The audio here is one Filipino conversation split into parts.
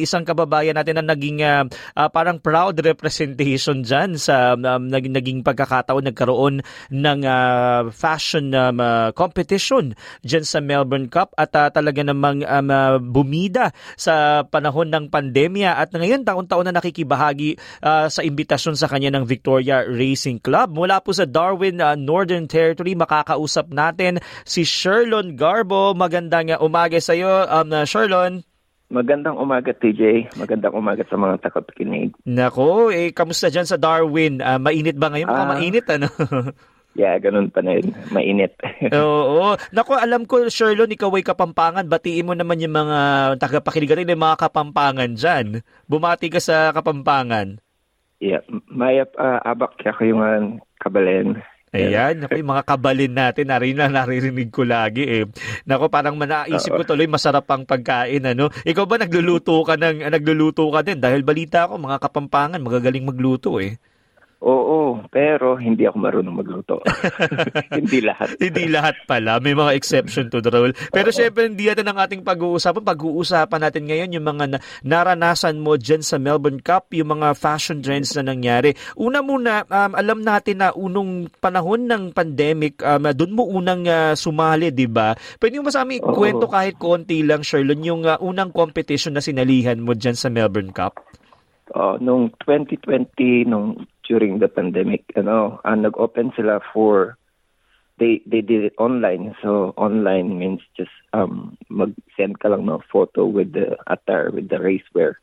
Isang kababayan natin na naging uh, uh, parang proud representation dyan sa um, naging, naging pagkakataon nagkaroon ng uh, fashion um, uh, competition dyan sa Melbourne Cup at uh, talaga namang um, uh, bumida sa panahon ng pandemya at ngayon taon-taon na nakikibahagi uh, sa imbitasyon sa kanya ng Victoria Racing Club. Mula po sa Darwin, uh, Northern Territory, makakausap natin si Sherlon Garbo. Magandang umaga sa iyo, um, uh, Sherlon. Magandang umaga, TJ. Magandang umaga sa mga takapakinig. Nako, eh, kamusta dyan sa Darwin? Uh, mainit ba ngayon? Baka uh, mainit, ano? yeah, ganun pa na yun. Mainit. Oo. Nako, alam ko, Sherlon, ikaw ay Kapampangan. Batiin mo naman yung mga tagapakinig rin, yung mga Kapampangan dyan. Bumati ka sa Kapampangan. Yeah, may uh, abak kaya kayo nga kabalen. Ayan, ako yung mga kabalin natin, narin na naririnig ko lagi eh. Nako, parang manaisip ko tuloy masarap ang pagkain ano. Ikaw ba nagluluto ka ng nagluluto ka din dahil balita ko mga kapampangan magagaling magluto eh. Oo, pero hindi ako marunong magluto. hindi lahat. hindi lahat pala. May mga exception to the rule. Pero syempre, hindi natin ang ating pag-uusapan. Pag-uusapan natin ngayon yung mga na- naranasan mo dyan sa Melbourne Cup, yung mga fashion trends na nangyari. Una muna, um, alam natin na unong panahon ng pandemic, um, doon mo unang uh, sumali, di ba? Pwede mo sa amin kwento kahit konti lang, Sherlon, yung uh, unang competition na sinalihan mo dyan sa Melbourne Cup? Uh, nung 2020, nung during the pandemic, ano, uh, nag-open sila for they they did it online. So online means just um mag-send ka lang ng photo with the attire with the racewear.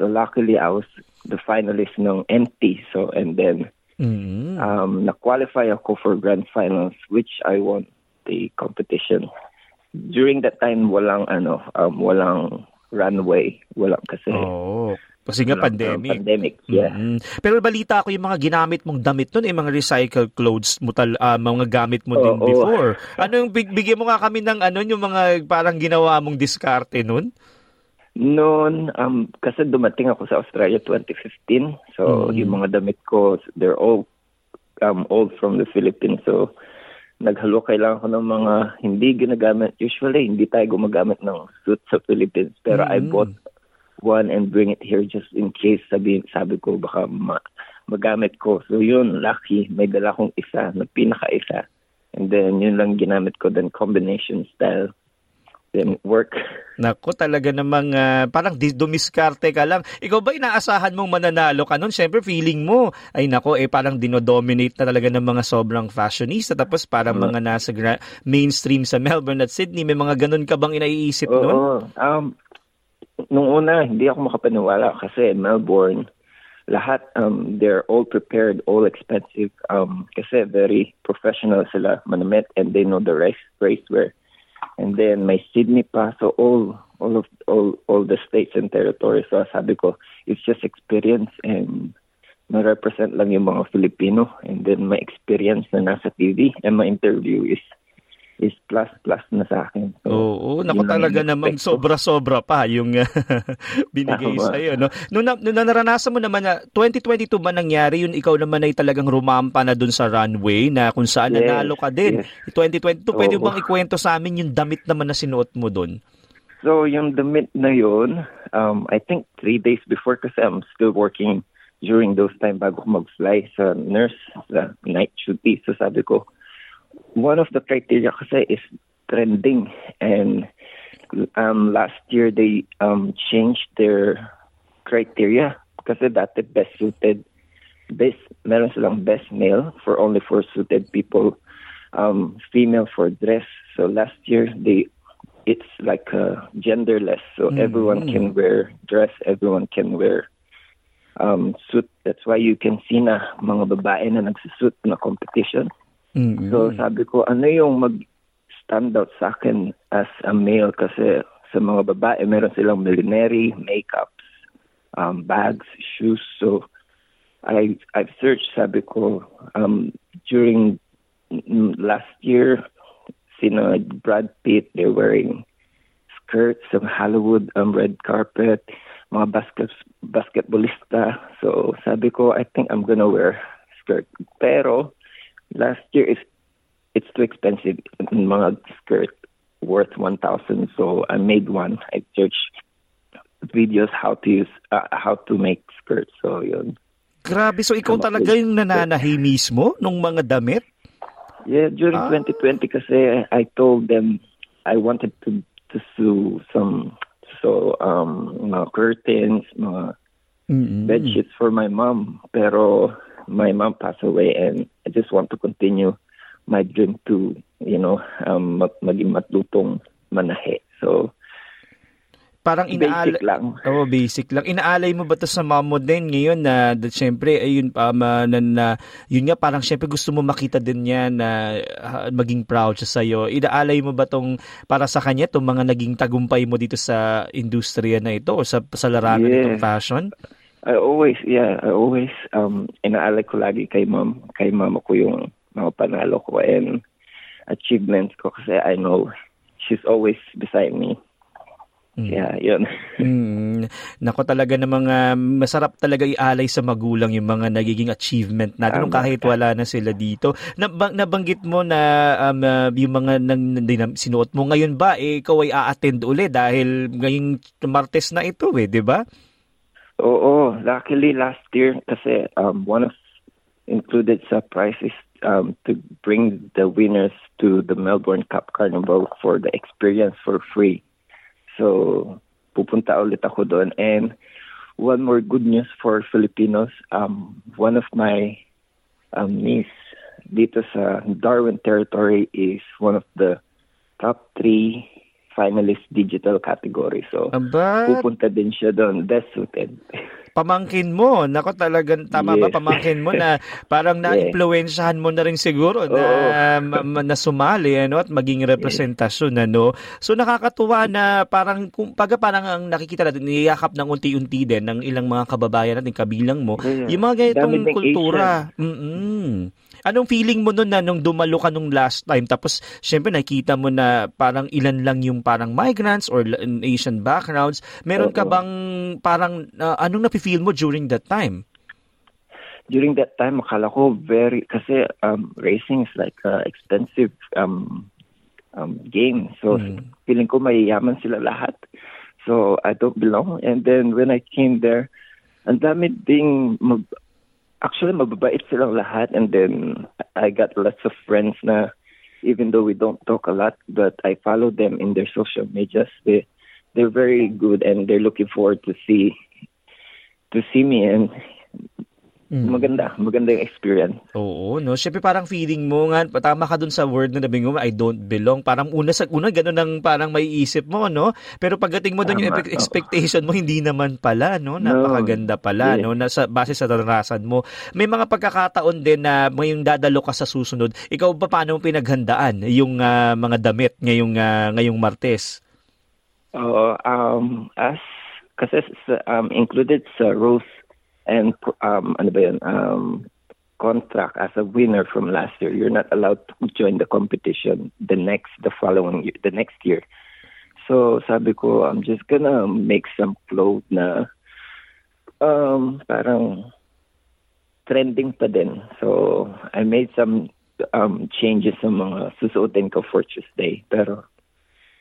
So luckily I was the finalist ng NT. So and then mm-hmm. um na-qualify ako for grand finals which I won the competition. During that time walang ano um walang runway, walang kasi oh. Kasi nga pandemic. Pandemic, yeah. Mm-hmm. Pero balita ko yung mga ginamit mong damit nun, eh, mga recycled clothes mo, tal, uh, mga gamit mo oh, din before. Oh. Ano yung, big, bigyan mo nga kami ng ano, yung mga parang ginawa mong diskarte nun? Noon, um, kasi dumating ako sa Australia 2015. So, mm-hmm. yung mga damit ko, they're all um, old from the Philippines. So, naghalukay lang ako ng mga hindi ginagamit. Usually, hindi tayo gumagamit ng suit sa Philippines. Pero mm-hmm. I bought one and bring it here just in case sabi, sabi ko baka ma, magamit ko. So yun, lucky, may dala kong isa na pinaka-isa. And then yun lang ginamit ko, then combination style. Then work. Nako, talaga namang uh, parang dumiskarte ka lang. Ikaw ba inaasahan mong mananalo ka nun? Siyempre, feeling mo, ay nako, eh parang dinodominate na talaga ng mga sobrang fashionista. Tapos parang uh, mga nasa gra- mainstream sa Melbourne at Sydney. May mga ganun ka bang inaiisip nun? Um, nung una, hindi ako makapaniwala kasi Melbourne, lahat, um, they're all prepared, all expensive, um, kasi very professional sila manamit and they know the race, racewear. And then may Sydney pa, so all, all of, all, all the states and territories. So sabi ko, it's just experience and na-represent lang yung mga Filipino and then my experience na nasa TV and my interview is is plus plus na sa akin. So, Oo, naku talaga namang sobra-sobra pa yung binigay sa iyo, no. Nung, nung naranasan mo naman na 2022 ba nangyari yun ikaw naman ay talagang rumampa na dun sa runway na kung saan yes, nanalo ka din. Yes. 2022 Oo. pwede bang ikwento sa amin yung damit naman na sinuot mo dun? So yung damit na yun, um, I think three days before kasi I'm still working during those time bago ko mag-fly sa nurse, sa night duty. So sabi ko, one of the criteria kasi is trending. And um last year they um changed their criteria kasi dati best suited best meron silang best male for only for suited people um female for dress. So last year they it's like uh, genderless. So mm-hmm. everyone can wear dress everyone can wear um suit. That's why you can see na mga babae na nagsusuit na competition Mm-hmm. So sabi ko, ano yung mag-stand out sa akin as a male kasi sa mga babae, meron silang millinery, makeups, um, bags, shoes. So I I've searched, sabi ko, um, during last year, sina Brad Pitt, they're wearing skirt, some Hollywood um, red carpet, mga basket basketballista. So sabi ko, I think I'm gonna wear skirt. Pero last year is it's too expensive. Mga skirt worth 1,000. So I made one. I searched videos how to use uh, how to make skirts. So yun. Grabe, so ikaw talaga yung nananahi mismo nung mga damit? Yeah, during ah. 2020 kasi I told them I wanted to to sew some so um mga curtains, mga mm-hmm. bed sheets for my mom. Pero my mom passed away and I just want to continue my dream to, you know, um, maging matlutong manahe. So, parang inaalay basic lang. Oh, basic lang. Inaalay mo ba 'to sa mom mo din ngayon na that syempre ayun um, uh, na, na, yun nga parang syempre gusto mo makita din niya na uh, maging proud siya sa iyo. Inaalay mo ba tong para sa kanya tong mga naging tagumpay mo dito sa industriya na ito o sa sa larangan yeah. ng fashion? I always, yeah, I always um inaalay ko lagi kay mom, kay mama ko yung mga panalo ko and achievements ko kasi I know she's always beside me. Mm. Yeah, yun. mm. Nako talaga ng mga masarap talaga ialay sa magulang yung mga nagiging achievement natin um, kahit wala na sila dito. Nab- nabanggit mo na um, uh, yung mga nang, nang, sinuot mo ngayon ba eh, ikaw ay a-attend uli dahil ngayong Martes na ito eh, di ba? Oo, luckily last year kasi um, one of included sa prizes um, to bring the winners to the Melbourne Cup Carnival for the experience for free. So, pupunta ulit ako doon. And one more good news for Filipinos, um, one of my um, niece dito sa Darwin territory is one of the top three finalist digital category. So, Aba. pupunta din siya doon, best suited. pamangkin mo. Nako talagang tama yes. ba pamangkin mo na parang na-influensyahan mo na rin siguro na, oh. na sumali ano at maging representasyon yes. ano. So nakakatuwa na parang kung pag parang ang nakikita natin niyakap ng unti-unti din ng ilang mga kababayan natin kabilang mo. Yeah. Yung mga ganitong kultura. Mm. Anong feeling mo nun na nung dumalo ka nung last time tapos syempre nakita mo na parang ilan lang yung parang migrants or Asian backgrounds. Meron ka bang parang uh, anong napi-feel mo during that time? During that time, akala ko very, kasi um, racing is like uh, expensive um, um, game. So, mm. feeling ko mayayaman sila lahat. So, I don't belong. And then, when I came there, ang dami ding mag, actually mababait silang lahat and then I got lots of friends na even though we don't talk a lot but I follow them in their social medias. They they're very good and they're looking forward to see to see me and Mm. Maganda, maganda yung experience. Oo, no. Syempre parang feeling mo nga, tama ka dun sa word na nabing mo, I don't belong. Parang una sa una ganun ang parang may isip mo, no? Pero pagdating mo dun yung expectation mo, hindi naman pala, no? Napakaganda pala, yeah. no? Nasa base sa naranasan mo. May mga pagkakataon din na ngayong dadalo ka sa susunod. Ikaw ba paano mo pinaghandaan yung uh, mga damit ngayong uh, ngayong Martes? Oo, um as kasi um, included sa Rose and um, ano ba yun, um, contract as a winner from last year, you're not allowed to join the competition the next, the following year, the next year. So sabi ko, I'm just gonna make some clothes na um, parang trending pa din. So I made some um, changes sa mga susuotin ko for Tuesday. Pero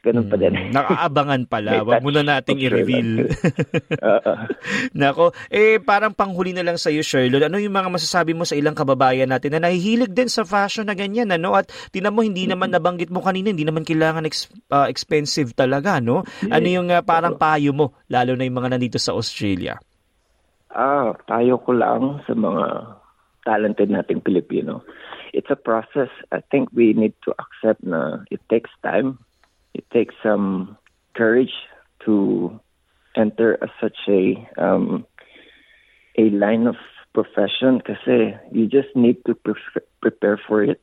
Ganun pa din. Hmm, nakaabangan pala. Wag muna nating i-reveal. Nako, eh parang panghuli na lang sa iyo, Sherlon. Ano yung mga masasabi mo sa ilang kababayan natin na nahihilig din sa fashion na ganyan, ano? At tinan mo, hindi naman nabanggit mo kanina, hindi naman kailangan ex- uh, expensive talaga, no? Ano yung uh, parang payo mo, lalo na yung mga nandito sa Australia? Ah, payo ko lang sa mga talented nating Pilipino. It's a process. I think we need to accept na it takes time it takes some courage to enter a, such a um, a line of profession because you just need to pre- prepare for it.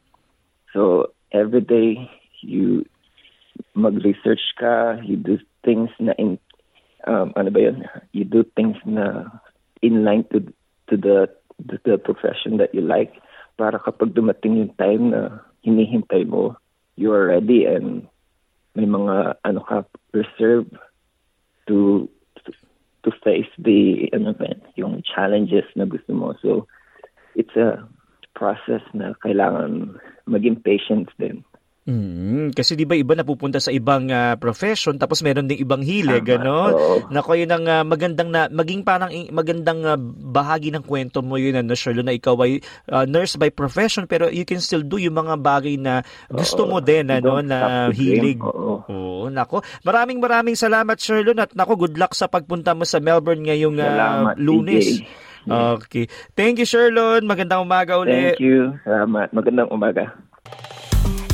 So every day you mag-research ka, you do things na in um, ano ba yun? You do things na in line to to the to the profession that you like para kapag dumating yung time na hinihintay mo, you are ready and may mga ano ka reserve to to, face the ano ba, yun, yung challenges na gusto mo. So it's a process na kailangan maging patient din. Mm, kasi di ba iba napupunta sa ibang ah, profession tapos meron ding ibang hilig Tama, ano nako yun ang ah, magandang na maging parang magandang ah, bahagi ng kwento mo yun ano Shirley na ikaw ay ah, nurse by profession pero you can still do yung mga bagay na gusto Oo. mo din ano na hilig Oo. Oo, nako. Maraming maraming salamat Sherlon at nako good luck sa pagpunta mo sa Melbourne ngayong Salamat, Lunes. DJ. Okay. Thank you Sherlon. Magandang umaga uli. Thank you. Salamat. Magandang umaga.